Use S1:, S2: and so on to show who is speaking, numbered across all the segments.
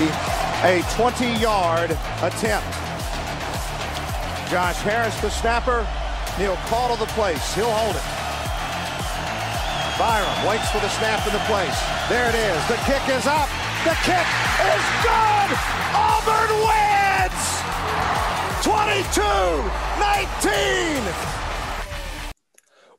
S1: A 20-yard attempt. Josh Harris, the snapper. He'll call to the place. He'll hold it. Byrum waits for the snap in the place. There it is. The kick is up. The kick is good. Auburn wins. 22-19.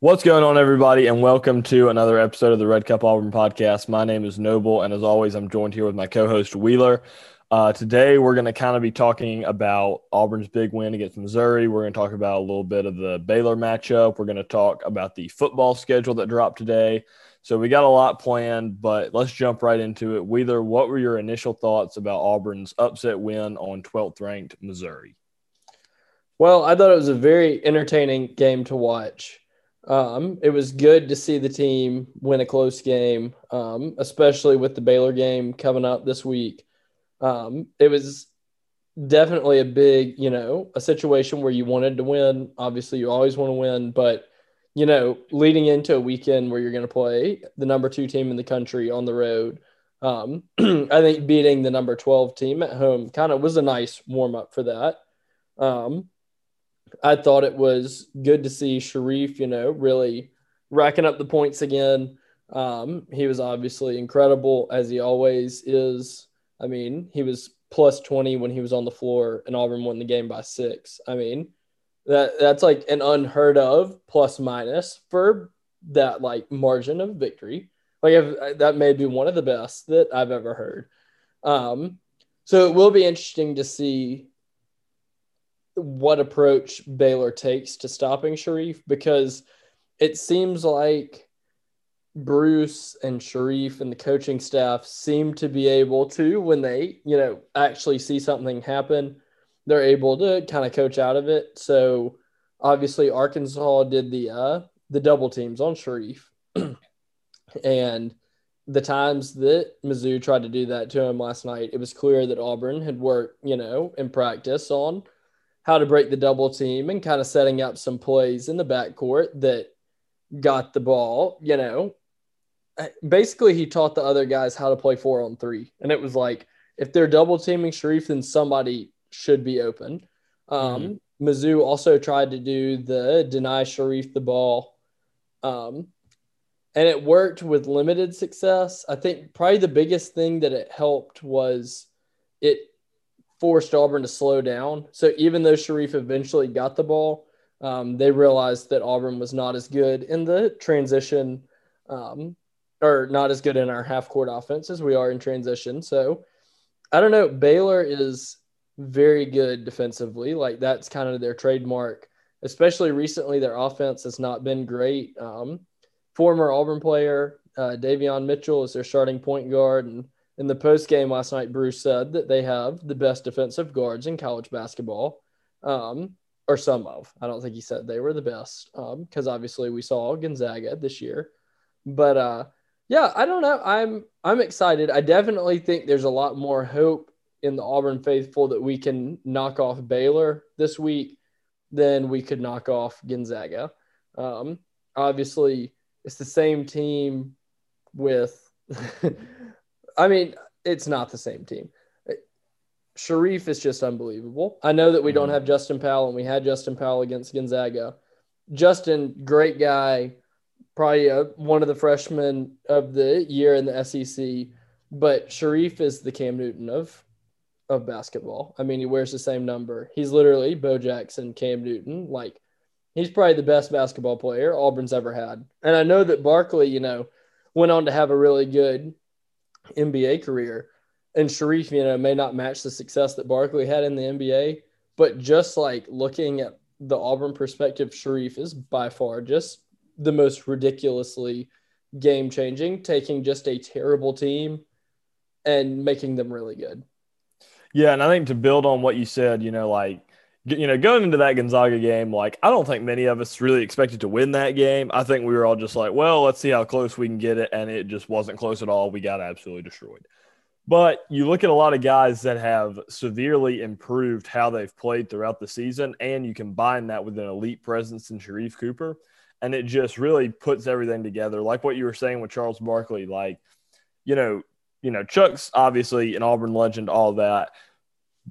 S2: What's going on, everybody, and welcome to another episode of the Red Cup Auburn podcast. My name is Noble, and as always, I'm joined here with my co host, Wheeler. Uh, today, we're going to kind of be talking about Auburn's big win against Missouri. We're going to talk about a little bit of the Baylor matchup. We're going to talk about the football schedule that dropped today. So, we got a lot planned, but let's jump right into it. Wheeler, what were your initial thoughts about Auburn's upset win on 12th ranked Missouri?
S3: Well, I thought it was a very entertaining game to watch. Um, it was good to see the team win a close game, um, especially with the Baylor game coming up this week. Um, it was definitely a big, you know, a situation where you wanted to win. Obviously, you always want to win, but you know, leading into a weekend where you're going to play the number two team in the country on the road, um, I think beating the number 12 team at home kind of was a nice warm up for that. Um, I thought it was good to see Sharife, you know, really racking up the points again. Um, he was obviously incredible as he always is. I mean, he was plus 20 when he was on the floor and Auburn won the game by six. I mean, that that's like an unheard of plus minus for that like margin of victory. Like if, that may be one of the best that I've ever heard. Um, so it will be interesting to see what approach Baylor takes to stopping Sharife because it seems like Bruce and Sharife and the coaching staff seem to be able to, when they, you know, actually see something happen, they're able to kind of coach out of it. So obviously Arkansas did the uh the double teams on Sharife. and the times that Mizzou tried to do that to him last night, it was clear that Auburn had worked, you know, in practice on – how to break the double team and kind of setting up some plays in the backcourt that got the ball, you know. Basically, he taught the other guys how to play four on three. And it was like, if they're double teaming Sharife, then somebody should be open. Um, mm-hmm. Mizzou also tried to do the deny Sharife the ball. Um, and it worked with limited success. I think probably the biggest thing that it helped was it forced Auburn to slow down. So even though Sharife eventually got the ball, um, they realized that Auburn was not as good in the transition, um, or not as good in our half court offense as we are in transition. So I don't know. Baylor is very good defensively. Like that's kind of their trademark. Especially recently, their offense has not been great. Um, former Auburn player uh, Davion Mitchell is their starting point guard, and in the post game last night, Bruce said that they have the best defensive guards in college basketball, um, or some of. I don't think he said they were the best, because um, obviously we saw Gonzaga this year. But uh, yeah, I don't know. I'm I'm excited. I definitely think there's a lot more hope in the Auburn faithful that we can knock off Baylor this week than we could knock off Gonzaga. Um, obviously, it's the same team with. I mean, it's not the same team. Sharife is just unbelievable. I know that we don't mm-hmm. have Justin Powell, and we had Justin Powell against Gonzaga. Justin, great guy, probably a, one of the freshmen of the year in the SEC. But Sharife is the Cam Newton of of basketball. I mean, he wears the same number. He's literally Bo Jackson, Cam Newton. Like, he's probably the best basketball player Auburn's ever had. And I know that Barkley, you know, went on to have a really good NBA career. And Sharife, you know, may not match the success that Barkley had in the NBA, but just like looking at the Auburn perspective, Sharife is by far just the most ridiculously game changing, taking just a terrible team and making them really good.
S2: Yeah, and I think to build on what you said, you know, like you know, going into that Gonzaga game, like I don't think many of us really expected to win that game. I think we were all just like, well, let's see how close we can get it, and it just wasn't close at all. We got absolutely destroyed. But you look at a lot of guys that have severely improved how they've played throughout the season, and you combine that with an elite presence in Sharife Cooper, and it just really puts everything together. Like what you were saying with Charles Barkley, like, you know, you know, Chuck's obviously an Auburn legend, all that.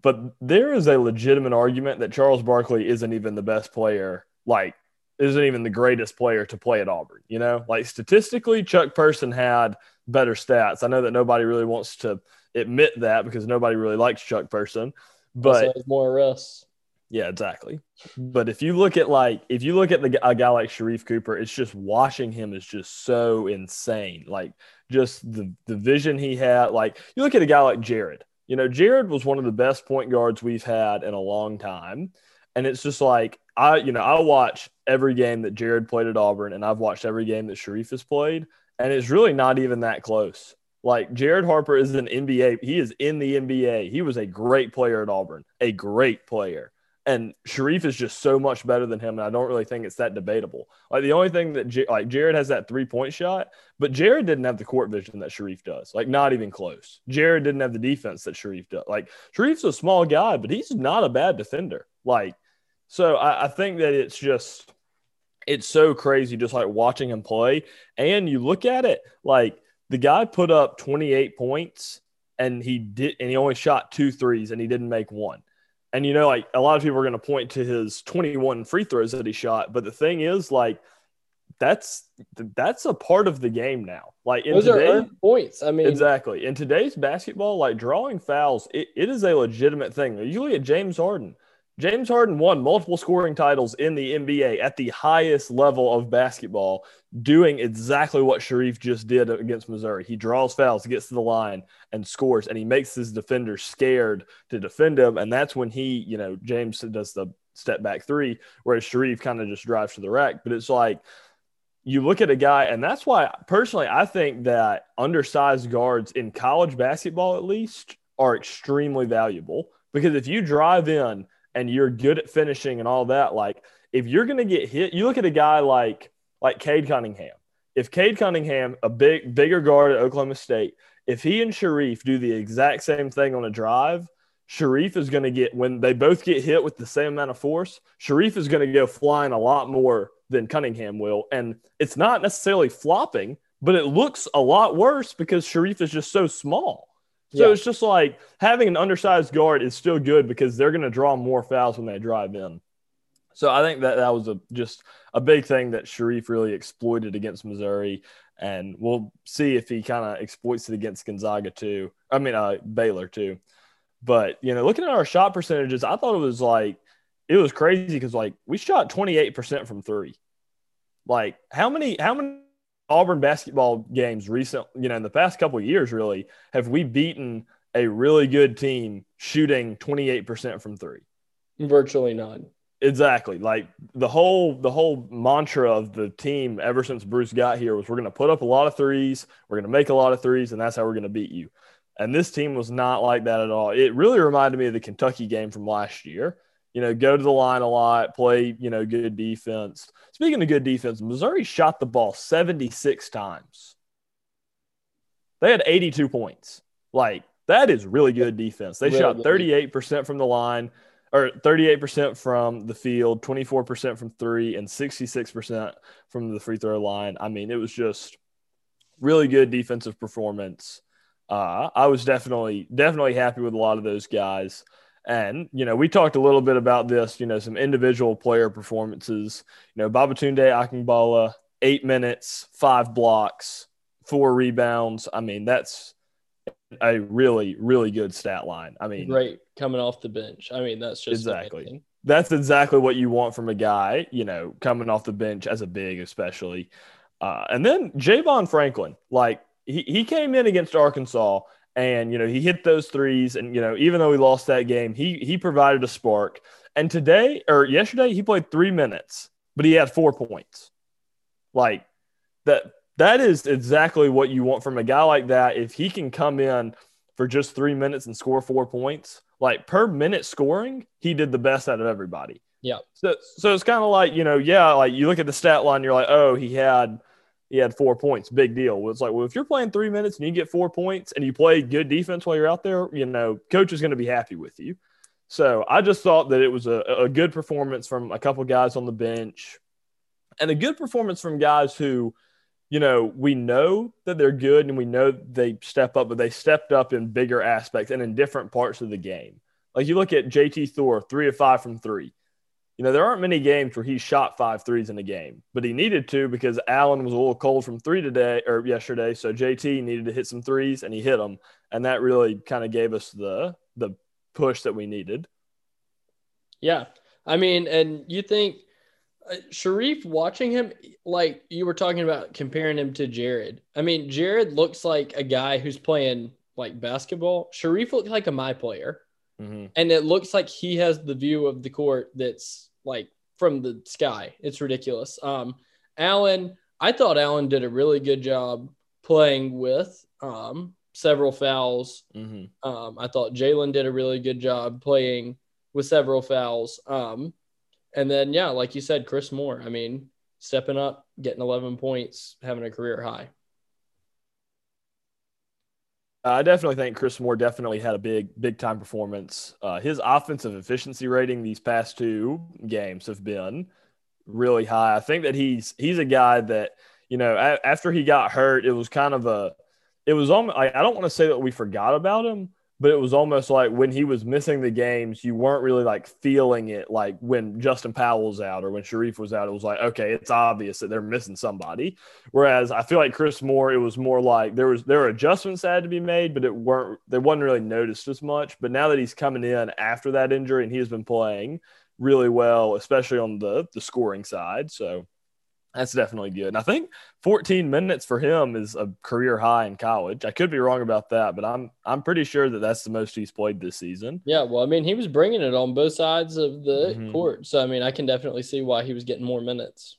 S2: But there is a legitimate argument that Charles Barkley isn't even the best player, like, isn't even the greatest player to play at Auburn. You know, like statistically, Chuck Person had better stats. I know that nobody really wants to admit that because nobody really likes Chuck Person, but
S3: more arrests.
S2: Yeah, exactly. But if you look at like if you look at the a guy like Sharife Cooper, it's just watching him is just so insane. Like just the the vision he had. Like you look at a guy like Jared. You know, Jared was one of the best point guards we've had in a long time. And it's just like I, you know, I watch every game that Jared played at Auburn, and I've watched every game that Sharife has played and it's really not even that close. Like Jared Harper is an NBA, he is in the NBA. He was a great player at Auburn, a great player. And Sharife is just so much better than him, and I don't really think it's that debatable. Like the only thing that J- like Jared has that three point shot, but Jared didn't have the court vision that Sharife does. Like not even close. Jared didn't have the defense that Sharife does. Like Sharif's a small guy, but he's not a bad defender. Like so, I, I think that it's just it's so crazy just like watching him play. And you look at it like the guy put up 28 points and he did and he only shot two threes and he didn't make one. And you know, like a lot of people are going to point to his 21 free throws that he shot, but the thing is, like, that's that's a part of the game now. Like in
S3: those
S2: today,
S3: are points. I mean,
S2: exactly in today's basketball, like drawing fouls, it, it is a legitimate thing. Usually, at James Harden, James Harden won multiple scoring titles in the NBA at the highest level of basketball, doing exactly what Sharife just did against Missouri. He draws fouls, gets to the line, and scores, and he makes his defenders scared to defend him. And that's when he, you know, James does the step back three, whereas Sharife kind of just drives to the rack. But it's like you look at a guy, and that's why personally I think that undersized guards in college basketball, at least, are extremely valuable because if you drive in and you're good at finishing and all that, like if you're going to get hit, you look at a guy like like Cade Cunningham. If Cade Cunningham, a big bigger guard at Oklahoma State, if he and Sharife do the exact same thing on a drive, Sharife is going to get when they both get hit with the same amount of force. Sharife is going to go flying a lot more than Cunningham will, and it's not necessarily flopping, but it looks a lot worse because Sharife is just so small. So yeah. it's just like having an undersized guard is still good because they're going to draw more fouls when they drive in. So I think that that was a just a big thing that Sharife really exploited against Missouri, and we'll see if he kind of exploits it against Gonzaga too. I mean, uh, Baylor too. But you know, looking at our shot percentages, I thought it was like it was crazy because like we shot twenty eight percent from three. Like how many how many Auburn basketball games recent, you know, in the past couple years, really, have we beaten a really good team shooting 28% from three?
S3: Virtually none.
S2: Exactly. Like the whole the whole mantra of the team ever since Bruce got here was we're going to put up a lot of threes, we're going to make a lot of threes, and that's how we're going to beat you. And this team was not like that at all. It really reminded me of the Kentucky game from last year you know, go to the line a lot, play, you know, good defense. Speaking of good defense, Missouri shot the ball 76 times. They had 82 points. Like, that is really good defense. They really shot 38% from the line, or 38% from the field, 24% from three, and 66% from the free throw line. I mean, it was just really good defensive performance. Uh, I was definitely definitely happy with a lot of those guys. And, you know, we talked a little bit about this, you know, some individual player performances. You know, Babatunde Akingbola, eight minutes, five blocks, four rebounds. I mean, that's a really, really good stat line. I mean,
S3: great coming off the bench. I mean, that's just
S2: exactly. That's exactly what you want from a guy, you know, coming off the bench as a big, especially. Uh, and then Javon Franklin, like he, he came in against Arkansas and you know he hit those threes and you know even though he lost that game he he provided a spark and today or yesterday he played 3 minutes but he had 4 points like that that is exactly what you want from a guy like that if he can come in for just three minutes and score four points. Like per minute scoring, he did the best out of everybody.
S3: Yeah.
S2: So so it's kind of like, you know, yeah, like you look at the stat line, you're like, oh, he had he had four points, big deal. It's like, well, if you're playing three minutes and you get four points and you play good defense while you're out there, you know, coach is going to be happy with you. So I just thought that it was a, a good performance from a couple guys on the bench and a good performance from guys who, you know, we know that they're good and we know they step up, but they stepped up in bigger aspects and in different parts of the game. Like you look at JT Thor, three of five from three. You know, there aren't many games where he shot five threes in a game, but he needed to because Allen was a little cold from three today or yesterday. So JT needed to hit some threes and he hit them. And that really kind of gave us the the push that we needed.
S3: Yeah. I mean, and you think uh, Sharife watching him, like you were talking about comparing him to Jared. I mean, Jared looks like a guy who's playing like basketball. Sharife looks like a my player. Mm-hmm. And it looks like he has the view of the court that's like from the sky. It's ridiculous. Um, Allen, I thought Allen did a really good job playing with um, several fouls. Mm-hmm. Um, I thought Jalen did a really good job playing with several fouls. Um, and then, yeah, like you said, Chris Moore, I mean, stepping up, getting 11 points, having a career high.
S2: I definitely think Chris Moore definitely had a big, big time performance. Uh, his offensive efficiency rating these past two games have been really high. I think that he's he's a guy that you know a- after he got hurt, it was kind of a, it was almost. I, I don't want to say that we forgot about him, but it was almost like when he was missing the games, you weren't really like feeling it like when Justin Powell's out or when Sharife was out. It was like, okay, it's obvious that they're missing somebody. Whereas I feel like Chris Moore, it was more like there was there were adjustments that had to be made, but it weren't they wasn't really noticed as much. But now that he's coming in after that injury and he has been playing really well, especially on the the scoring side. So that's definitely good. And I think 14 minutes for him is a career high in college. I could be wrong about that, but I'm I'm pretty sure that that's the most he's played this season.
S3: Yeah, well, I mean, he was bringing it on both sides of the mm-hmm. court, so I mean, I can definitely see why he was getting more minutes.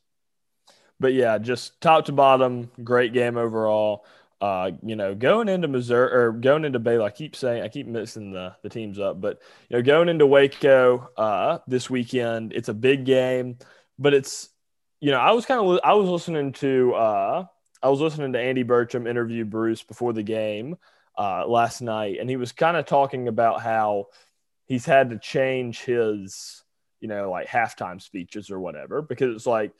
S2: But yeah, just top to bottom, great game overall. Uh, you know, going into Missouri or going into Baylor, I keep saying I keep mixing the the teams up, but you know, going into Waco uh, this weekend, it's a big game, but it's you know, I was kind of I was listening to uh, I was listening to Andy Burcham interview Bruce before the game uh, last night, and he was kind of talking about how he's had to change his you know like halftime speeches or whatever because it's like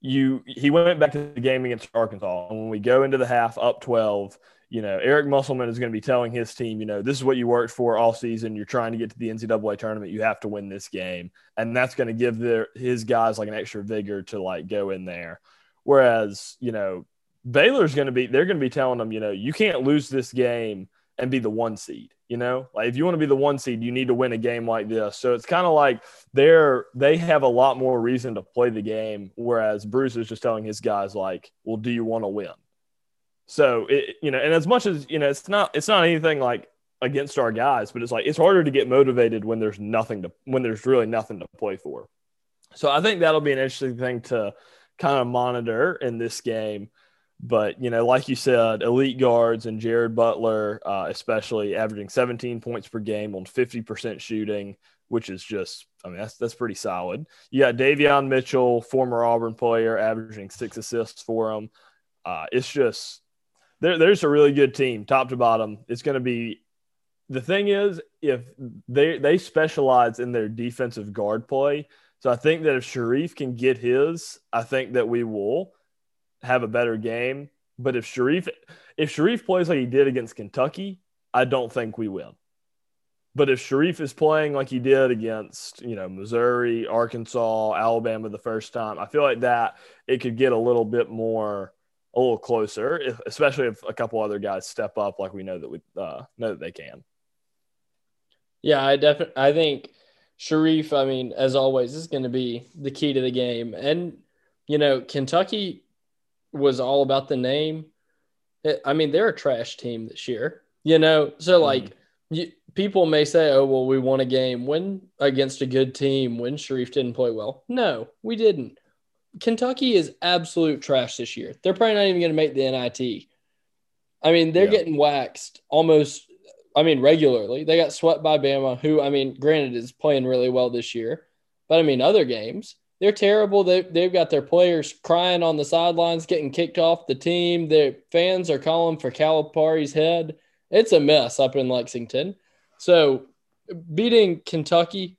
S2: you he went back to the game against Arkansas, and when we go into the half up twelve, you know, Eric Musselman is going to be telling his team, you know, this is what you worked for all season. You're trying to get to the NCAA tournament. You have to win this game. And that's going to give their his guys like an extra vigor to like go in there. Whereas, you know, Baylor's going to be, they're going to be telling them, you know, you can't lose this game and be the one seed. You know, like if you want to be the one seed, you need to win a game like this. So it's kind of like they're they have a lot more reason to play the game, whereas Bruce is just telling his guys like, "Well, do you want to win?" So it, you know, and as much as you know, it's not it's not anything like against our guys, but it's like it's harder to get motivated when there's nothing to when there's really nothing to play for. So I think that'll be an interesting thing to kind of monitor in this game. But you know, like you said, elite guards and Jared Butler, uh, especially averaging 17 points per game on 50% shooting, which is just, I mean, that's that's pretty solid. You got Davion Mitchell, former Auburn player, averaging six assists for him. Uh, it's just there, there's a really good team, top to bottom. It's going to be the thing is if they they specialize in their defensive guard play. So I think that if Sharife can get his, I think that we will have a better game. But if Sharife if Sharife plays like he did against Kentucky, I don't think we will. But if Sharife is playing like he did against, you know, Missouri, Arkansas, Alabama the first time, I feel like that it could get a little bit more a little closer, if, especially if a couple other guys step up like we know that we uh, know that they can.
S3: Yeah, I definitely I think Sharife. I mean, as always, is going to be the key to the game. And you know, Kentucky was all about the name. I mean, they're a trash team this year. You know, so mm-hmm. like mm. you, people may say, "Oh, well, we won a game when against a good team when Sharife didn't play well." No, we didn't. Kentucky is absolute trash this year. They're probably not even going to make the NIT. I mean, they're yeah. getting waxed almost I mean, regularly. They got swept by Bama, who, I mean, granted, is playing really well this year. But I mean, other games, they're terrible. They, they've got their players crying on the sidelines, getting kicked off the team. Their fans are calling for Calipari's head. It's a mess up in Lexington. So beating Kentucky,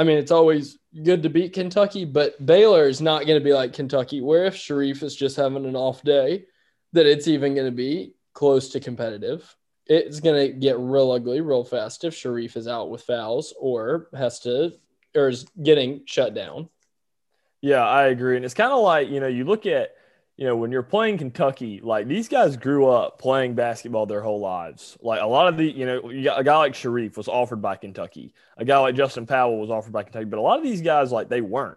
S3: I mean, it's always good to beat Kentucky, but Baylor is not going to be like Kentucky, where if Sharife is just having an off day, that it's even going to be close to competitive. It's going to get real ugly real fast if Sharife is out with fouls or has to or is getting shut down.
S2: Yeah, I agree. And it's kind of like, you know, you look at, you know, when you're playing Kentucky, like these guys grew up playing basketball their whole lives. Like a lot of the, you know, a guy like Sharife was offered by Kentucky. A guy like Justin Powell was offered by Kentucky. But a lot of these guys, like they weren't.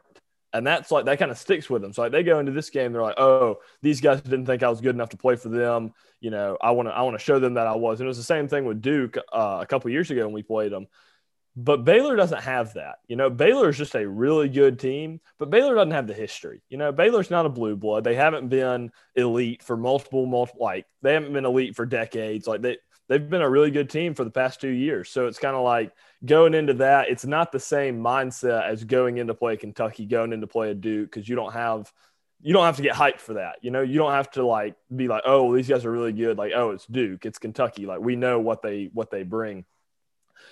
S2: And that's like that kind of sticks with them. So like they go into this game, they're like, oh, these guys didn't think I was good enough to play for them. You know, I want to I want to show them that I was. And it was the same thing with Duke uh, a couple years ago when we played them. But Baylor doesn't have that. You know, Baylor is just a really good team, but Baylor doesn't have the history. You know, Baylor's not a blue blood. They haven't been elite for multiple, multiple like they haven't been elite for decades. Like they they've been a really good team for the past two years. So it's kind of like going into that, it's not the same mindset as going into play Kentucky, going into play a Duke, because you don't have you don't have to get hyped for that. You know, you don't have to like be like, oh, these guys are really good. Like, oh, it's Duke, it's Kentucky. Like we know what they what they bring.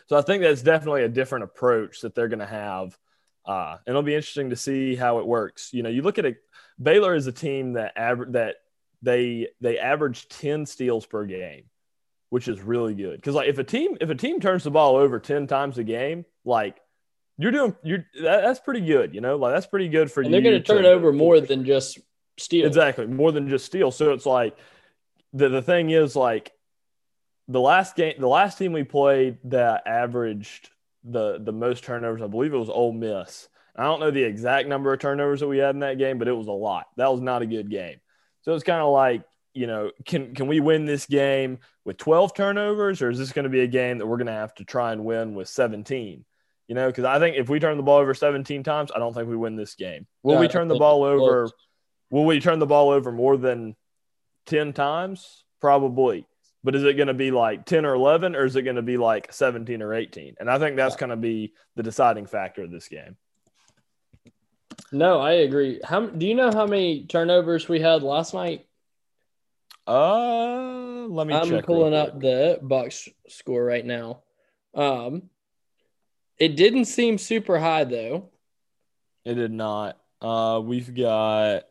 S2: So I think that's definitely a different approach that they're going to have. Uh, and it'll be interesting to see how it works. You know, you look at it, Baylor is a team that aver- that they they average 10 steals per game, which is really good. Because like if a team if a team turns the ball over 10 times a game, like you're doing you're that, that's pretty good, you know, like that's pretty good for
S3: and
S2: you.
S3: They're going to turn over more than just steal.
S2: Exactly, more than just steal. So it's like the the thing is like the last game, the last team we played that averaged the the most turnovers, I believe it was Ole Miss. I don't know the exact number of turnovers that we had in that game, but it was a lot. That was not a good game. So it's kind of like, you know, can can we win this game with 12 turnovers, or is this going to be a game that we're going to have to try and win with 17? You know, because I think if we turn the ball over 17 times, I don't think we win this game. Will we turn the ball over? Will we turn the ball over more than 10 times? Probably but is it going to be like 10 or 11 or is it going to be like 17 or 18 and i think that's going to be the deciding factor of this game.
S3: No i agree. How do you know how many turnovers we had last night?
S2: Uh let me
S3: i'm pulling up the box score right now. Um it didn't seem super high though.
S2: It did not. Uh we've got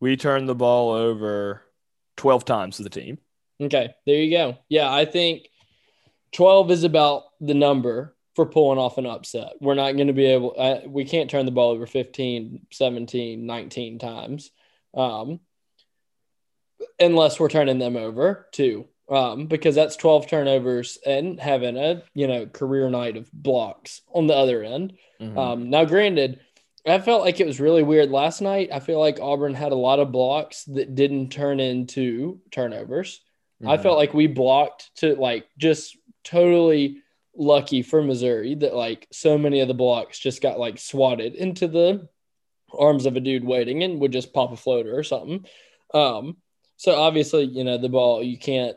S2: we turned the ball over 12 times to the team
S3: Okay, there you go. Yeah, I think 12 is about the number for pulling off an upset. We're not going to be able, uh, we can't turn the ball over 15, 17, 19 times um, unless we're turning them over too, um, because that's 12 turnovers and having a, you know, career night of blocks on the other end. Mm-hmm. Um, now, granted, I felt like it was really weird last night. I feel like Auburn had a lot of blocks that didn't turn into turnovers. Mm-hmm. I felt like we blocked to like just totally lucky for Missouri that like so many of the blocks just got like swatted into the arms of a dude waiting and would just pop a floater or something. Um, so obviously, you know, the ball you can't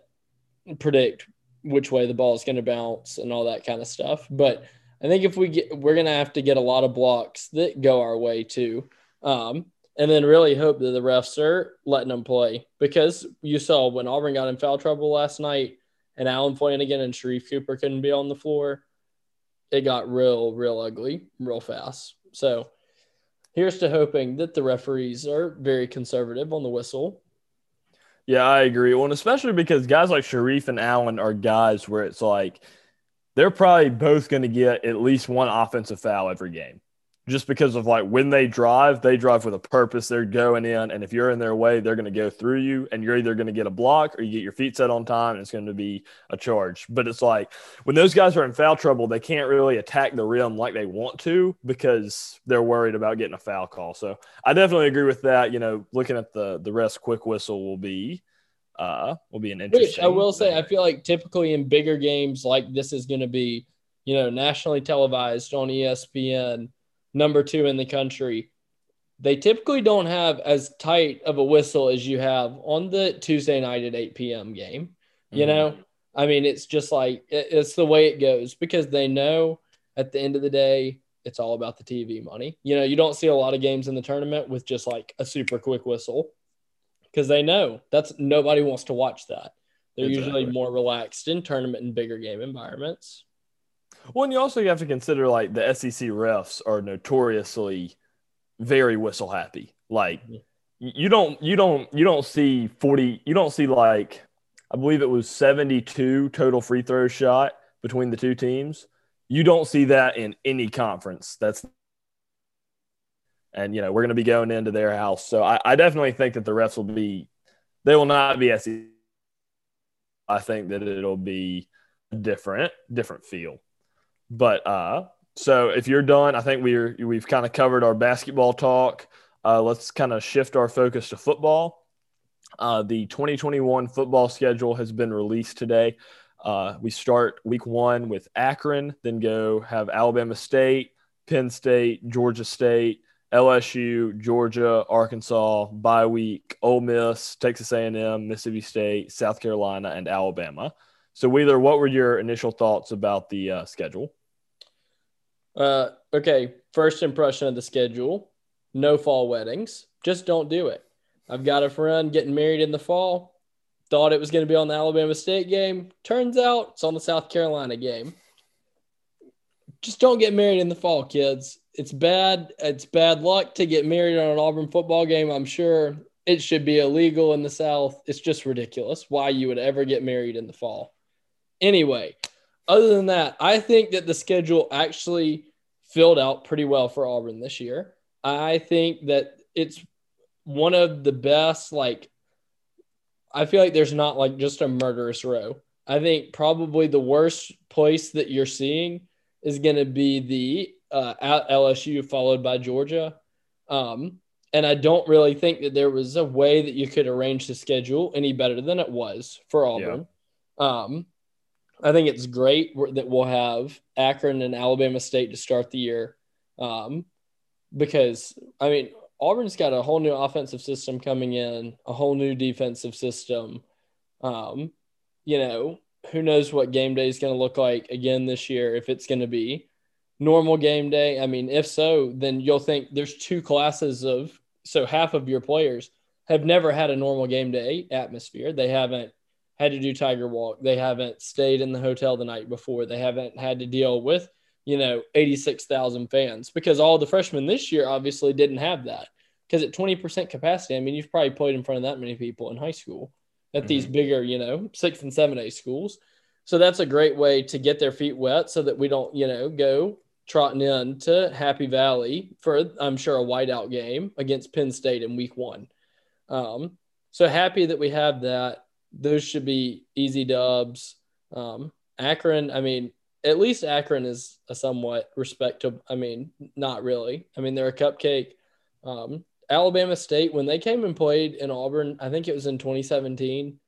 S3: predict which way the ball is going to bounce and all that kind of stuff. But I think if we get, we're going to have to get a lot of blocks that go our way too. Um, and then really hope that the refs are letting them play because you saw when Auburn got in foul trouble last night and Allen Flanigan and Sharife Cooper couldn't be on the floor, it got real, real ugly real fast. So here's to hoping that the referees are very conservative on the whistle.
S2: Yeah, I agree. Well, and especially because guys like Sharife and Allen are guys where it's like they're probably both going to get at least one offensive foul every game just because of like when they drive, they drive with a purpose. They're going in, and if you're in their way, they're going to go through you, and you're either going to get a block or you get your feet set on time, and it's going to be a charge. But it's like when those guys are in foul trouble, they can't really attack the rim like they want to because they're worried about getting a foul call. So I definitely agree with that. You know, looking at the the rest, quick whistle will be uh will be an interesting.
S3: Which I will say, I feel like typically in bigger games like this is going to be, you know, nationally televised on ESPN number two in the country, they typically don't have as tight of a whistle as you have on the Tuesday night at 8 p.m. game. You mm-hmm. know, I mean, it's just like it's the way it goes because they know at the end of the day, it's all about the TV money. You know, you don't see a lot of games in the tournament with just like a super quick whistle because they know that's nobody wants to watch that. They're exactly. usually more relaxed in tournament and bigger game environments.
S2: Well, and you also have to consider like the SEC refs are notoriously very whistle happy. Like you don't you don't you don't see 40 you don't see like I believe it was 72 total free throw shot between the two teams. You don't see that in any conference. That's and you know we're going to be going into their house, so I, I definitely think that the refs will be they will not be SEC. I think that it'll be different, different feel. But uh, so if you're done, I think we're we've kind of covered our basketball talk. Uh, let's kind of shift our focus to football. Uh, the 2021 football schedule has been released today. Uh, we start week one with Akron, then go have Alabama State, Penn State, Georgia State, LSU, Georgia, Arkansas, bye week, Ole Miss, Texas A&M, Mississippi State, South Carolina, and Alabama. So, Wheeler, what were your initial thoughts about the uh, schedule?
S3: Uh, okay, first impression of the schedule: no fall weddings. Just don't do it. I've got a friend getting married in the fall. Thought it was going to be on the Alabama State game. Turns out it's on the South Carolina game. Just don't get married in the fall, kids. It's bad. It's bad luck to get married on an Auburn football game. I'm sure it should be illegal in the South. It's just ridiculous why you would ever get married in the fall. Anyway, other than that, I think that the schedule actually filled out pretty well for Auburn this year. I think that it's one of the best, like, I feel like there's not like just a murderous row. I think probably the worst place that you're seeing is going to be the uh, at LSU, followed by Georgia. Um, and I don't really think that there was a way that you could arrange the schedule any better than it was for Auburn. Yeah. Um, I think it's great that we'll have Akron and Alabama State to start the year. Um, because, I mean, Auburn's got a whole new offensive system coming in, a whole new defensive system. Um, you know, who knows what game day is going to look like again this year, if it's going to be normal game day. I mean, if so, then you'll think there's two classes of, so half of your players have never had a normal game day atmosphere. They haven't had to do Tiger Walk. They haven't stayed in the hotel the night before. They haven't had to deal with, you know, 86,000 fans because all the freshmen this year obviously didn't have that. Because at 20% capacity, I mean, you've probably played in front of that many people in high school at mm-hmm. these bigger, you know, six and seven A schools. So that's a great way to get their feet wet so that we don't, you know, go trotting in to Happy Valley for, I'm sure, a whiteout game against Penn State in week one. Um, so happy that we have that those should be easy dubs. Um, Akron, I mean, at least Akron is a somewhat respectable. I mean, not really. I mean, they're a cupcake. Um, Alabama State, when they came and played in Auburn, I think it was in 2017.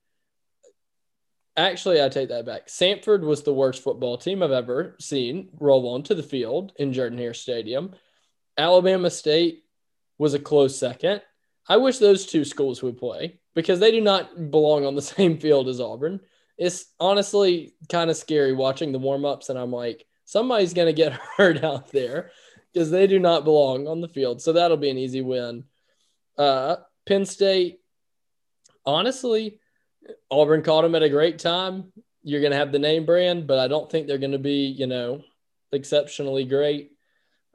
S3: Actually, I take that back. Samford was the worst football team I've ever seen roll onto the field in Jordan Hare Stadium. Alabama State was a close second. I wish those two schools would play because they do not belong on the same field as Auburn. It's honestly kind of scary watching the warm ups, and I'm like, somebody's going to get hurt out there because they do not belong on the field. So that'll be an easy win. Uh, Penn State, honestly, Auburn caught them at a great time. You're going to have the name brand, but I don't think they're going to be, you know, exceptionally great.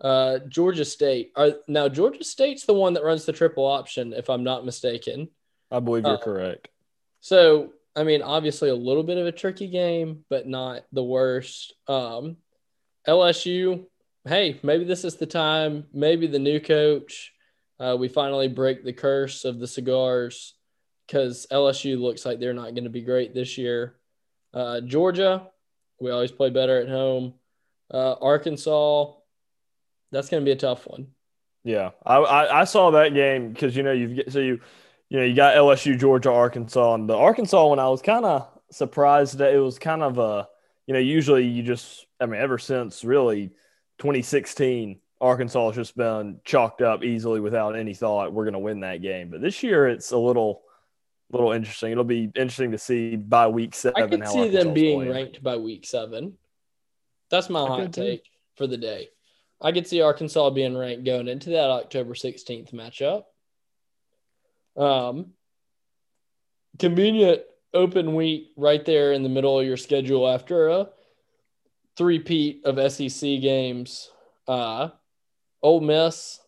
S3: Uh, Georgia State. Are, now, Georgia State's the one that runs the triple option, if I'm not mistaken.
S2: I believe you're uh, correct.
S3: So, I mean, obviously a little bit of a tricky game, but not the worst. Um, LSU, hey, maybe this is the time. Maybe the new coach, uh, we finally break the curse of the cigars because LSU looks like they're not going to be great this year. Uh, Georgia, we always play better at home. Uh, Arkansas, that's going to be a tough one.
S2: Yeah, I, I, I saw that game because you know you've so you you know, you got LSU, Georgia, Arkansas, and the Arkansas one. I was kind of surprised that it was kind of a, you know, usually you just, I mean, ever since really 2016, Arkansas has just been chalked up easily without any thought we're going to win that game. But this year, it's a little, little interesting. It'll be interesting to see by week seven.
S3: I could
S2: how
S3: see them being
S2: playing.
S3: ranked by week seven. That's my
S2: I
S3: hot
S2: could too.
S3: take for the day. I could see Arkansas being ranked going into that October 16th matchup. Um, convenient open week right there in the middle of your schedule after a three-peat of SEC games. Uh, Ole Miss,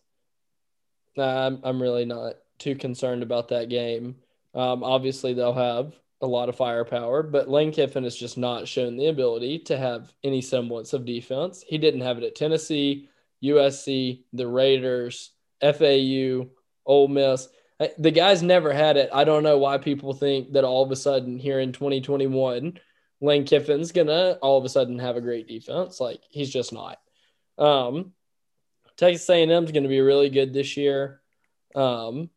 S3: nah, I'm, I'm really not too concerned about that game. Um, obviously, they'll have a lot of firepower, but Lane Kiffin has just not shown the ability to have any semblance of defense. He didn't have it at Tennessee, USC, the Raiders, FAU, Ole Miss. Uh, The guy's never had it. I don't know why people think that all of a sudden here in 2021, Lane Kiffin's gonna all of a sudden have a great defense. Like he's just not. Um, Texas A&M is going to be really good this year. Um,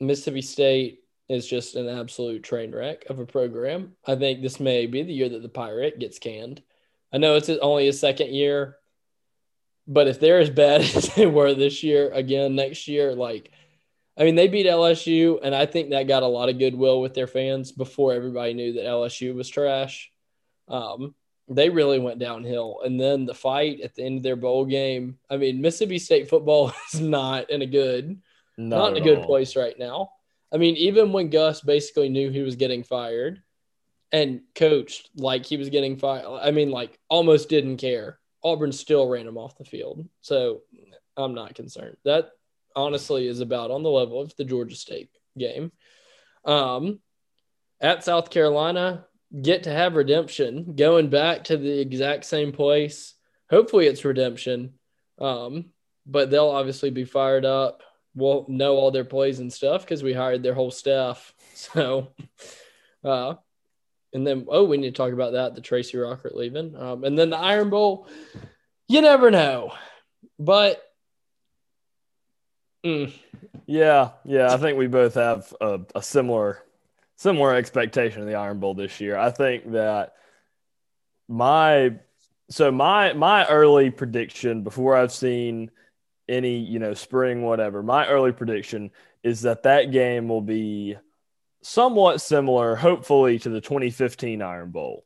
S3: Mississippi State is just an absolute train wreck of a program. I think this may be the year that the Pirate gets canned. I know it's only his second year, but if they're as bad as they were this year again next year, like, I mean, they beat LSU, and I think that got a lot of goodwill with their fans before everybody knew that LSU was trash. Um, they really went downhill. And then the fight at the end of their bowl game. I mean, Mississippi State football is not in a good not in a good
S2: all.
S3: place right now. I mean, even when Gus basically knew he was getting fired and coached like he was getting fired, I mean, like almost didn't care. Auburn still ran him off the field. So I'm not concerned. That honestly is about on the level of the Georgia State game. Um, at South Carolina, get to have redemption, going back to the exact same place. Hopefully, it's redemption. Um, but they'll obviously be fired up. We'll know all their plays and stuff because we hired their whole staff. So, uh, and then oh, we need to talk about that. The Tracy Rocker leaving, um, and then the Iron Bowl. You never know, but mm,
S2: Yeah, yeah. I think we both have a, a similar similar expectation of the Iron Bowl this year. I think that my so my my early prediction before I've seen any you know spring whatever my early prediction is that that game will be somewhat similar hopefully to the 2015 Iron Bowl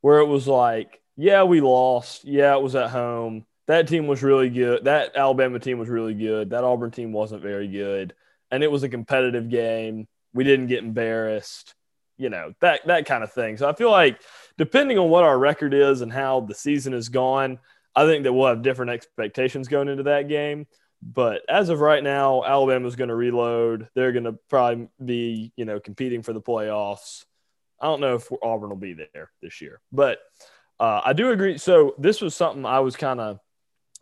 S2: where it was like yeah we lost yeah it was at home that team was really good that Alabama team was really good that Auburn team wasn't very good and it was a competitive game we didn't get embarrassed you know that that kind of thing so I feel like depending on what our record is and how the season has gone I think that we'll have different expectations going into that game. But as of right now, Alabama's going to reload. They're going to probably be, you know, competing for the playoffs. I don't know if Auburn will be there this year, but uh, I do agree. So this was something I was kind of,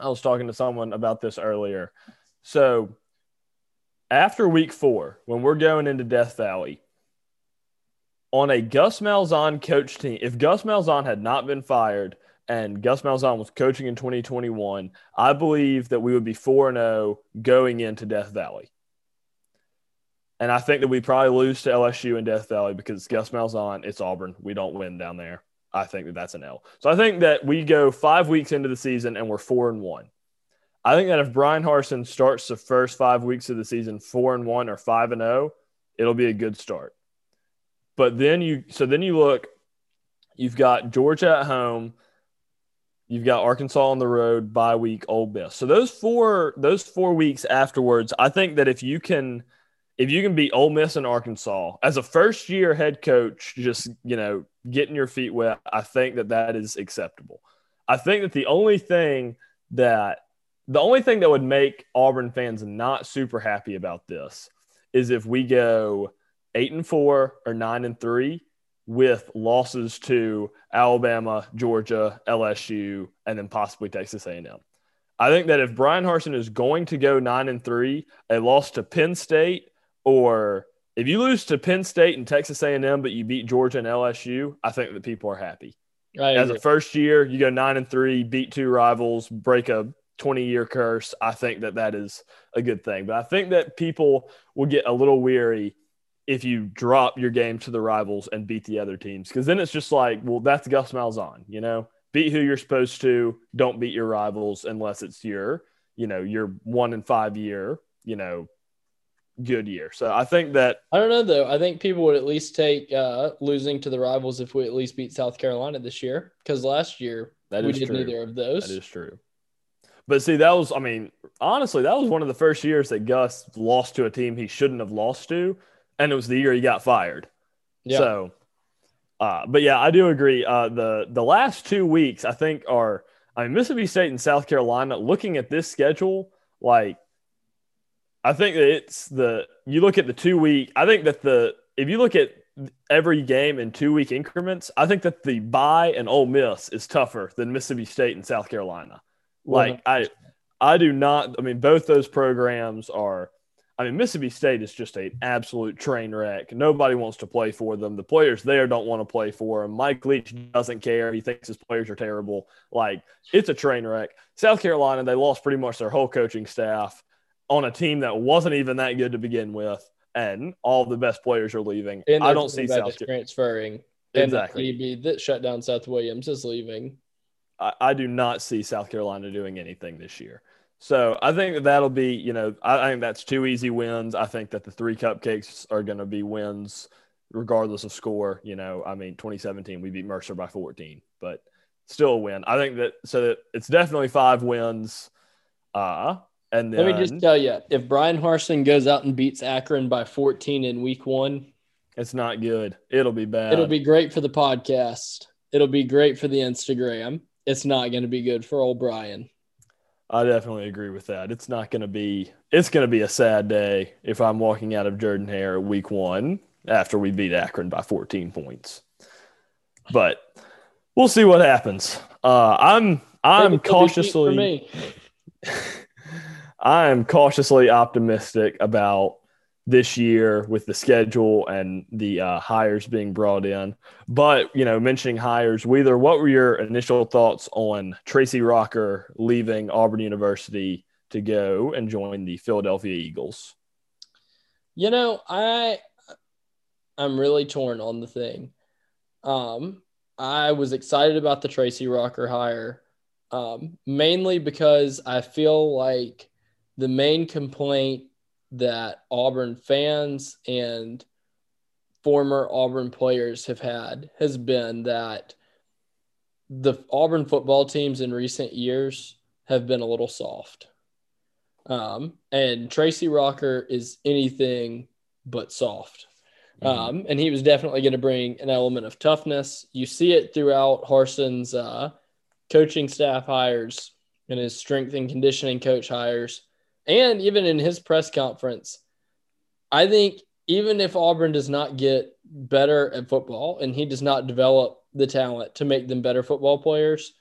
S2: I was talking to someone about this earlier. So after week four, when we're going into Death Valley, on a Gus Malzahn coach team, if Gus Malzahn had not been fired, and Gus Malzahn was coaching in 2021, I believe that we would be 4 0 going into Death Valley. And I think that we probably lose to LSU in Death Valley because Gus Malzahn, it's Auburn. We don't win down there. I think that that's an L. So I think that we go five weeks into the season and we're 4 and 1. I think that if Bryan Harsin starts the first five weeks of the season 4 and 1 or 5 and 0, it'll be a good start. But then you, so then you look, you've got Georgia at home. You've got Arkansas on the road, bye week, Ole Miss. So those four those four weeks afterwards, I think that if you can if you can beat Ole Miss and Arkansas as a first year head coach, just you know getting your feet wet, I think that that is acceptable. I think that the only thing that the only thing that would make Auburn fans not super happy about this is if we go eight and four or nine and three with losses to Alabama, Georgia, LSU, and then possibly Texas A&M. I think that if Bryan Harsin is going to go nine and three, a loss to Penn State, or if you lose to Penn State and Texas A&M, but you beat Georgia and LSU, I think that people are happy. As a first year, you go nine and three, beat two rivals, break a 20 year curse. I think that that is a good thing. But I think that people will get a little weary if you drop your game to the rivals and beat the other teams because then it's just like, well, that's Gus Malzahn, you know, beat who you're supposed to. Don't beat your rivals unless it's your, you know, your one and five year, you know, good year. So I think that
S3: I don't know though. I think people would at least take uh, losing to the rivals if we at least beat South Carolina this year because last year
S2: that
S3: we
S2: is
S3: did
S2: true.
S3: neither of those.
S2: That is true. But see, that was, I mean, honestly, that was one of the first years that Gus lost to a team he shouldn't have lost to. And it was the year he got fired.
S3: Yeah.
S2: So, uh, but yeah, I do agree. Uh, the the last two weeks, I think, are I mean Mississippi State and South Carolina. Looking at this schedule, like I think that it's the you look at the two week. I think that the if you look at every game in two week increments, I think that the bye and Ole Miss is tougher than Mississippi State and South Carolina. Like I, I do not. I mean, both those programs are. I mean, Mississippi State is just an absolute train wreck. Nobody wants to play for them. The players there don't want to play for them. Mike Leach doesn't care. He thinks his players are terrible. Like, it's a train wreck. South Carolina, they lost pretty much their whole coaching staff on a team that wasn't even that good to begin with. And all the best players are leaving.
S3: and
S2: I don't see South
S3: transferring.
S2: Exactly.
S3: And the that shut down Seth Williams is leaving.
S2: I, I do not see South Carolina doing anything this year. So I think that that'll be, you know, I, I think that's two easy wins. I think that the three cupcakes are going to be wins regardless of score. You know, I mean, 2017 we beat Mercer by 14, but still a win. I think that so that it's definitely five wins. Uh, and then
S3: Let me just tell you, if Bryan Harsin goes out and beats Akron by 14 in week one,
S2: it's not good. It'll be bad.
S3: it'll be great for the podcast. It'll be great for the Instagram. It's not going to be good for old Bryan.
S2: I definitely agree with that. It's not going to be. It's going to be a sad day if I'm walking out of Jordan Hare week one after we beat Akron by 14 points. But we'll see what happens. Uh, I'm I'm
S3: Maybe it'll be cheap for
S2: cautiously
S3: me.
S2: I am cautiously optimistic about this year with the schedule and the uh, hires being brought in. But you know, mentioning hires, Wheeler, what were your initial thoughts on Tracy Rocker leaving Auburn University to go and join the Philadelphia Eagles?
S3: You know, I I'm really torn on the thing. Um, I was excited about the Tracy Rocker hire, um, mainly because I feel like the main complaint that Auburn fans and former Auburn players have had has been that the Auburn football teams in recent years have been a little soft. Um, and Tracy Rocker is anything but soft. Um, and he was definitely going to bring an element of toughness. You see it throughout Harsin's uh, coaching staff hires and his strength and conditioning coach hires, and even in his press conference. I think even if Auburn does not get better at football and he does not develop the talent to make them better football players,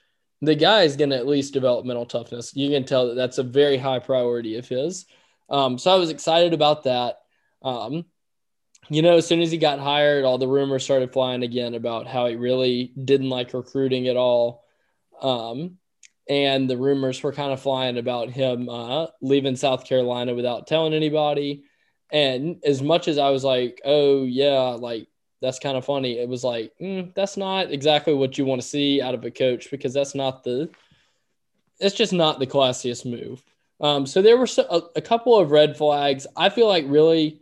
S3: the guy is going to at least develop mental toughness. You can tell that that's a very high priority of his. Um, so I was excited about that. Um, you know, as soon as he got hired, all the rumors started flying again about how he really didn't like recruiting at all. Um, and the rumors were kind of flying about him uh, leaving South Carolina without telling anybody. And as much as I was like, oh, yeah, like that's kind of funny, it was like, mm, that's not exactly what you want to see out of a coach because that's not the, it's just not the classiest move. Um, so there were so, a, a couple of red flags. I feel like really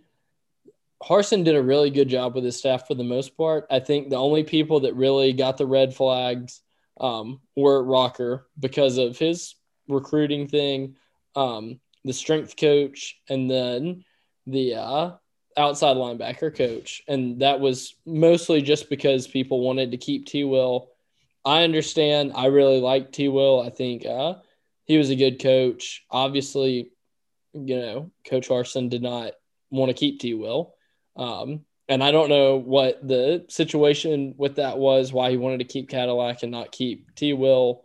S3: Harsin did a really good job with his staff for the most part. I think the only people that really got the red flags um, were Rocker because of his recruiting thing, um, the strength coach, and then the uh, outside linebacker coach. And that was mostly just because people wanted to keep T. Will. I understand. I really like T. Will. I think uh, he was a good coach. Obviously, you know, Coach Harsin did not want to keep T. Will. Um, and I don't know what the situation with that was, why he wanted to keep Cadillac and not keep T. Will.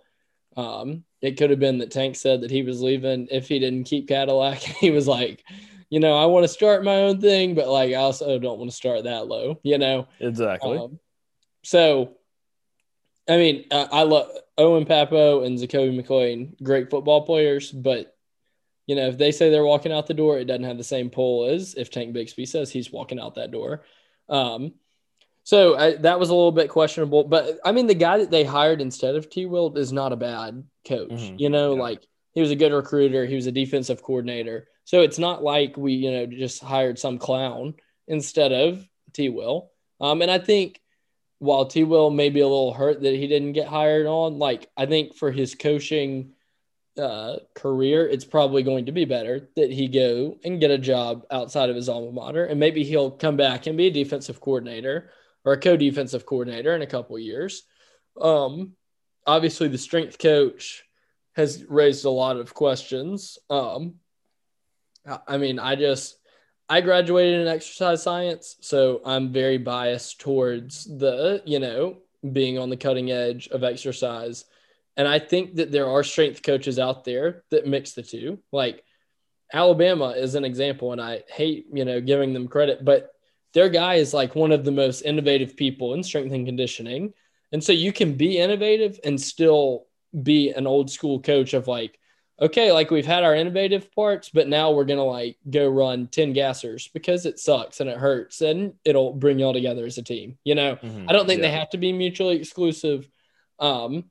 S3: Um, it could have been that Tank said that he was leaving if he didn't keep Cadillac. he was like, you know, I want to start my own thing, but like I also don't want to start that low, you know.
S2: Exactly.
S3: Um, so, I mean, I, I love Owen Pappoe and Zakoby McClain, great football players, but you know, if they say they're walking out the door, it doesn't have the same pull as if Tank Bixby says he's walking out that door. Um, so I, that was a little bit questionable, but I mean, the guy that they hired instead of T. Will is not a bad coach.
S2: Mhm.
S3: You know,
S2: Yeah.
S3: like he was a good recruiter, he was a defensive coordinator. So it's not like we, you know, just hired some clown instead of T Will. Um, and I think while T Will may be a little hurt that he didn't get hired on, like I think for his coaching uh, career, it's probably going to be better that he go and get a job outside of his alma mater, and maybe he'll come back and be a defensive coordinator or a co-defensive coordinator in a couple years. Um, obviously, the strength coach has raised a lot of questions. Um, I mean, I just I graduated in exercise science, so I'm very biased towards the, you know, being on the cutting edge of exercise. And I think that there are strength coaches out there that mix the two. Like Alabama is an example, and I hate, you know, giving them credit, but their guy is like one of the most innovative people in strength and conditioning. And so you can be innovative and still be an old school coach of like, okay, like we've had our innovative parts, but now we're gonna like go run 10 gassers because it sucks and it hurts and it'll bring y'all together as a team. You know, mm-hmm. I don't think yeah. they have to be mutually exclusive. Um,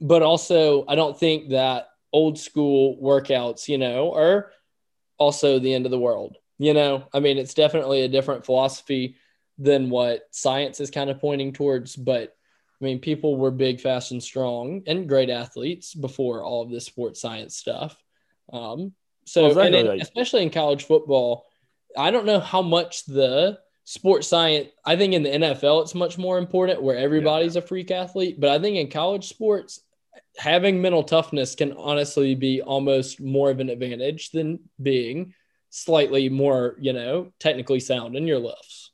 S3: but also I don't think that old school workouts, you know, are also the end of the world. You know, I mean, it's definitely a different philosophy than what science is kind of pointing towards, but I mean, people were big, fast, and strong and great athletes before all of this sports science stuff. Um, so, well, exactly. in, especially in college football, I don't know how much the sports science, I think in the NFL, it's much more important where everybody's yeah. a freak athlete. But I think in college sports, having mental toughness can honestly be almost more of an advantage than being slightly more, you know, technically sound in your lifts.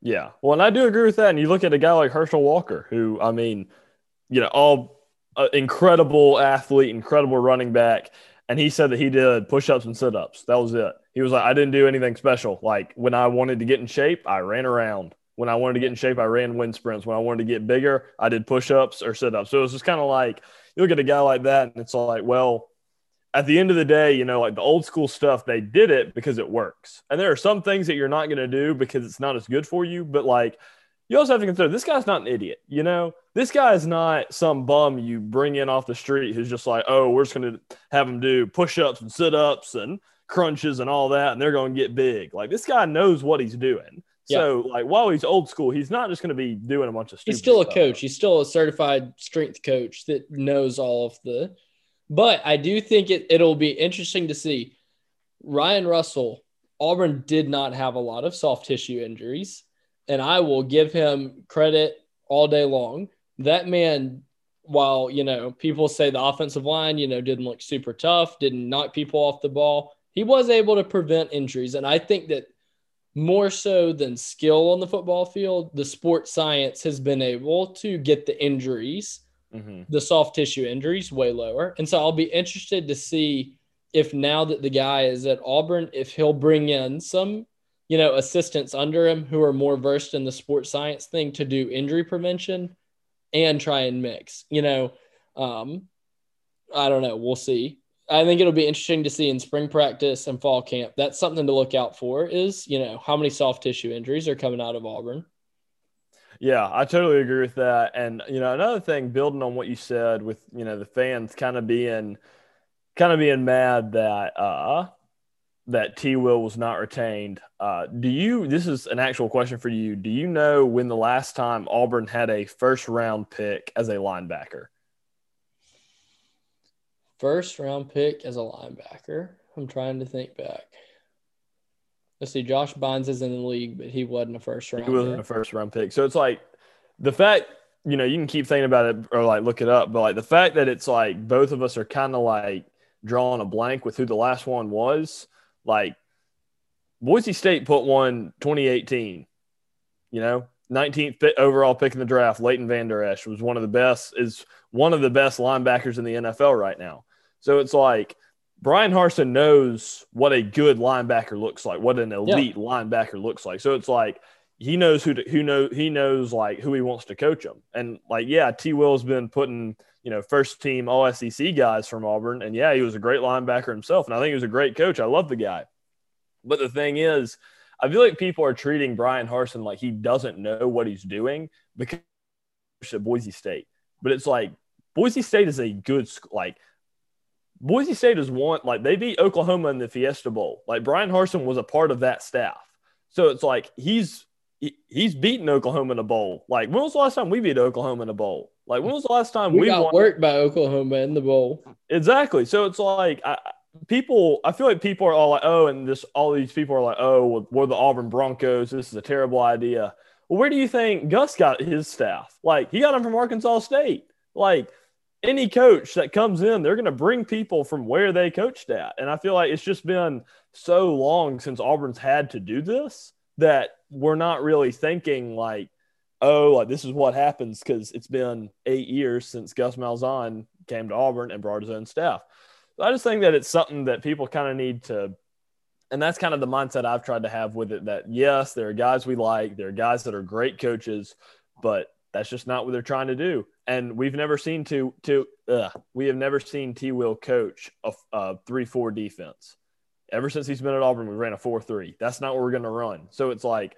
S2: Yeah. Well, and I do agree with that. And you look at a guy like Herschel Walker, who, I mean, you know, all uh, incredible athlete, incredible running back. And he said that he did push ups and sit ups. That was it. He was like, I didn't do anything special. Like when I wanted to get in shape, I ran around. When I wanted to get in shape, I ran wind sprints. When I wanted to get bigger, I did push ups or sit ups. So it was just kind of like, you look at a guy like that, and it's like, well, at the end of the day, you know, like the old school stuff, they did it because it works. And there are some things that you're not going to do because it's not as good for you. But like, you also have to consider this guy's not an idiot. You know, this guy is not some bum you bring in off the street who's just like, oh, we're just going to have him do push ups and sit ups and crunches and all that. And they're going to get big. Like, this guy knows what he's doing. Yeah. So, like, while he's old school, he's not just going to be doing a bunch of stuff.
S3: He's still
S2: stuff.
S3: a coach. He's still a certified strength coach that knows all of the but I do think it, it'll be interesting to see. Ryan Russell, Auburn did not have a lot of soft tissue injuries, and I will give him credit all day long. That man, while you know people say the offensive line, you know, didn't look super tough, didn't knock people off the ball, he was able to prevent injuries, and I think that more so than skill on the football field, the sports science has been able to get the injuries mm-hmm. the soft tissue injuries way lower. And so I'll be interested to see if now that the guy is at Auburn, if he'll bring in some, you know, assistants under him who are more versed in the sports science thing to do injury prevention and try and mix, you know. Um, I don't know. We'll see. I think it'll be interesting to see in spring practice and fall camp. That's something to look out for is, you know, how many soft tissue injuries are coming out of Auburn.
S2: Yeah, I totally agree with that. And you know, another thing, building on what you said, with you know the fans kind of being kind of being mad that uh that T Will was not retained. Uh, do you? This is an actual question for you. Do you know when the last time Auburn had a first round pick as a linebacker?
S3: First round pick as a linebacker. I'm trying to think back. Let's see, Josh Bynes is in the league, but he wasn't a first round.
S2: He wasn't a first round pick. So it's like the fact, you know, you can keep thinking about it or like look it up, but like the fact that it's like both of us are kind of like drawing a blank with who the last one was, like Boise State put one 2018, you know, 19th overall pick in the draft. Leighton Vander Esch was one of the best, is one of the best linebackers in the NFL right now. So it's like Bryan Harsin knows what a good linebacker looks like, what an elite yeah. linebacker looks like. So it's like he knows who to, who know he knows like who he wants to coach him. And like yeah, T. Will's been putting you know first team All SEC guys from Auburn, and yeah, he was a great linebacker himself, and I think he was a great coach. I love the guy. But the thing is, I feel like people are treating Bryan Harsin like he doesn't know what he's doing because at Boise State. But it's like Boise State is a good like Boise State has won, like they beat Oklahoma in the Fiesta Bowl. Like Bryan Harsin was a part of that staff. So it's like he's he, he's beaten Oklahoma in a bowl. Like when was the last time we beat Oklahoma in a bowl? Like when was the last time
S3: We,
S2: we,
S3: got
S2: won?
S3: worked by Oklahoma in the bowl.
S2: Exactly. So it's like I, people. I feel like people are all like, oh, and this all these people are like, oh, well, we're the Auburn Broncos. This is a terrible idea. Well, where do you think Gus got his staff? Like he got them from Arkansas State. Like any coach that comes in, they're going to bring people from where they coached at. And I feel like it's just been so long since Auburn's had to do this that we're not really thinking like, oh, like this is what happens because it's been eight years since Gus Malzahn came to Auburn and brought his own staff. So I just think that it's something that people kind of need to, and that's kind of the mindset I've tried to have with it. That yes, there are guys we like, there are guys that are great coaches, but that's just not what they're trying to do. And we've never seen to to uh, we have never seen T. Will coach a, a three four defense. Ever since he's been at Auburn, we ran a four three. That's not what we're going to run. So it's like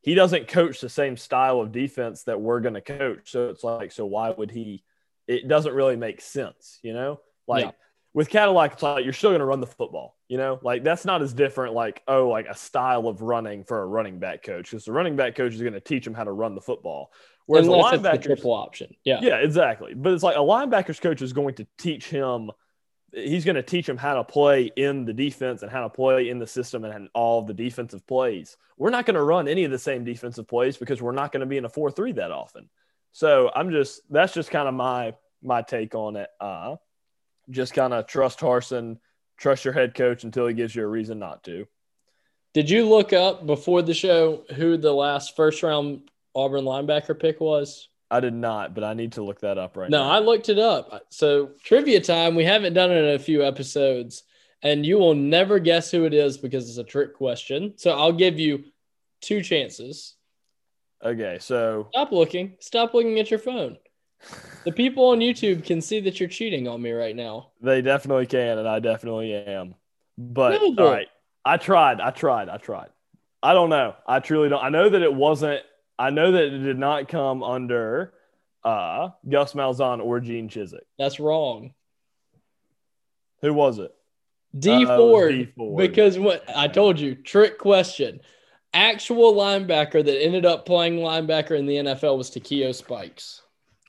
S2: he doesn't coach the same style of defense that we're going to coach. So it's like, so why would he? It doesn't really make sense, you know. Like
S3: Yeah.
S2: with Cadillac, it's like you're still going to run the football, you know. Like that's not as different. Like oh, like a style of running for a running back coach because the running back coach is going to teach him how to run the football. Whereas
S3: Unless
S2: a
S3: it's the
S2: linebacker,
S3: triple option. Yeah.
S2: yeah, exactly. But it's like a linebacker's coach is going to teach him. He's going to teach him how to play in the defense and how to play in the system and all the defensive plays. We're not going to run any of the same defensive plays because we're not going to be in a four three that often. So I'm just that's just kind of my my take on it. Uh, just kind of trust Harsin, trust your head coach until he gives you a reason not to.
S3: Did you look up before the show who the last first round Auburn linebacker pick was?
S2: I did not, but I need to look that up right
S3: No,
S2: now.
S3: No, I looked it up. So trivia time. We haven't done it in a few episodes, and you will never guess who it is because it's a trick question. So I'll give you two chances.
S2: okay, so
S3: Stop looking. Stop looking at your phone. The people on YouTube can see that you're cheating on me right now.
S2: They definitely can, and I definitely am. But
S3: No,
S2: all right, I tried. I tried. I tried. I don't know. I truly don't. I know that it wasn't. I know that it did not come under uh, Gus Malzahn or Gene Chizik.
S3: That's wrong.
S2: Who was it?
S3: D
S2: Uh,
S3: Ford, because what I told you, trick question. Actual linebacker that ended up playing linebacker in the NFL was Takeo Spikes.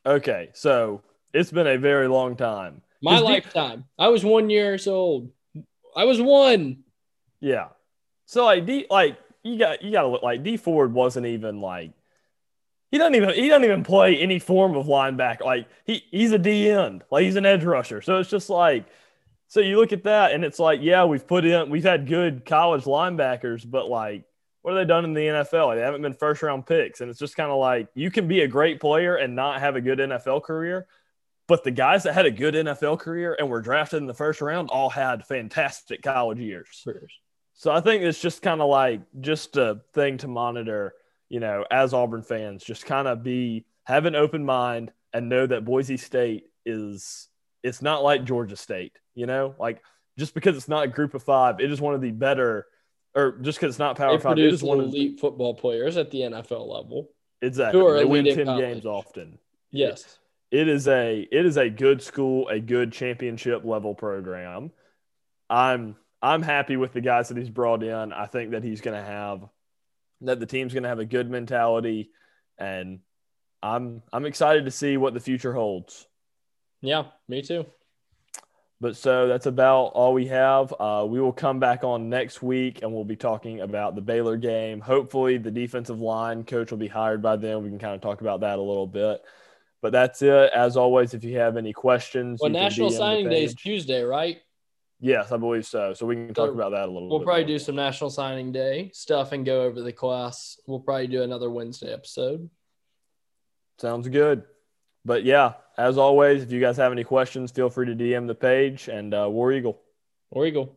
S2: Okay, so it's been a very long time.
S3: My lifetime. I was one years old. I was one.
S2: Yeah. So like D, like you got you got to look like Dee Ford wasn't even like he doesn't even he doesn't even play any form of linebacker. Like he he's a D end, like he's an edge rusher. So it's just like so you look at that and it's like yeah we've put in we've had good college linebackers, but like what have they done in the NFL? Like, they haven't been first round picks, and it's just kind of like you can be a great player and not have a good NFL career. But the guys that had a good NFL career and were drafted in the first round all had fantastic college years. So I think it's just kind of like just a thing to monitor, you know, as Auburn fans, just kind of be have an open mind and know that Boise State is it's not like Georgia State, you know, like just because it's not a group of five, it is one of the better, or just because it's not Power
S3: They
S2: Five, it is one of
S3: elite football players at the NFL level.
S2: exactly.
S3: who are
S2: They win ten
S3: college.
S2: games often.
S3: Yes.
S2: it is a it is a good school, a good championship level program. I'm I'm happy with the guys that he's brought in. I think that he's going to have that the team's going to have a good mentality, and I'm I'm excited to see what the future holds.
S3: Yeah, me too.
S2: But so that's about all we have. Uh, we will come back on next week and we'll be talking about the Baylor game. Hopefully, the defensive line coach will be hired by then. We can kind of talk about that a little bit. But that's it. As always, if you have any questions,
S3: Well, National Signing Day is. Tuesday, right?
S2: Yes, I believe so. So we can talk
S3: So
S2: about that a little
S3: We'll
S2: bit.
S3: probably
S2: more.
S3: do some National Signing Day stuff and go over the class. We'll probably do another Wednesday episode.
S2: Sounds good. But yeah, as always, if you guys have any questions, feel free to DM the page and uh, War Eagle.
S3: War Eagle.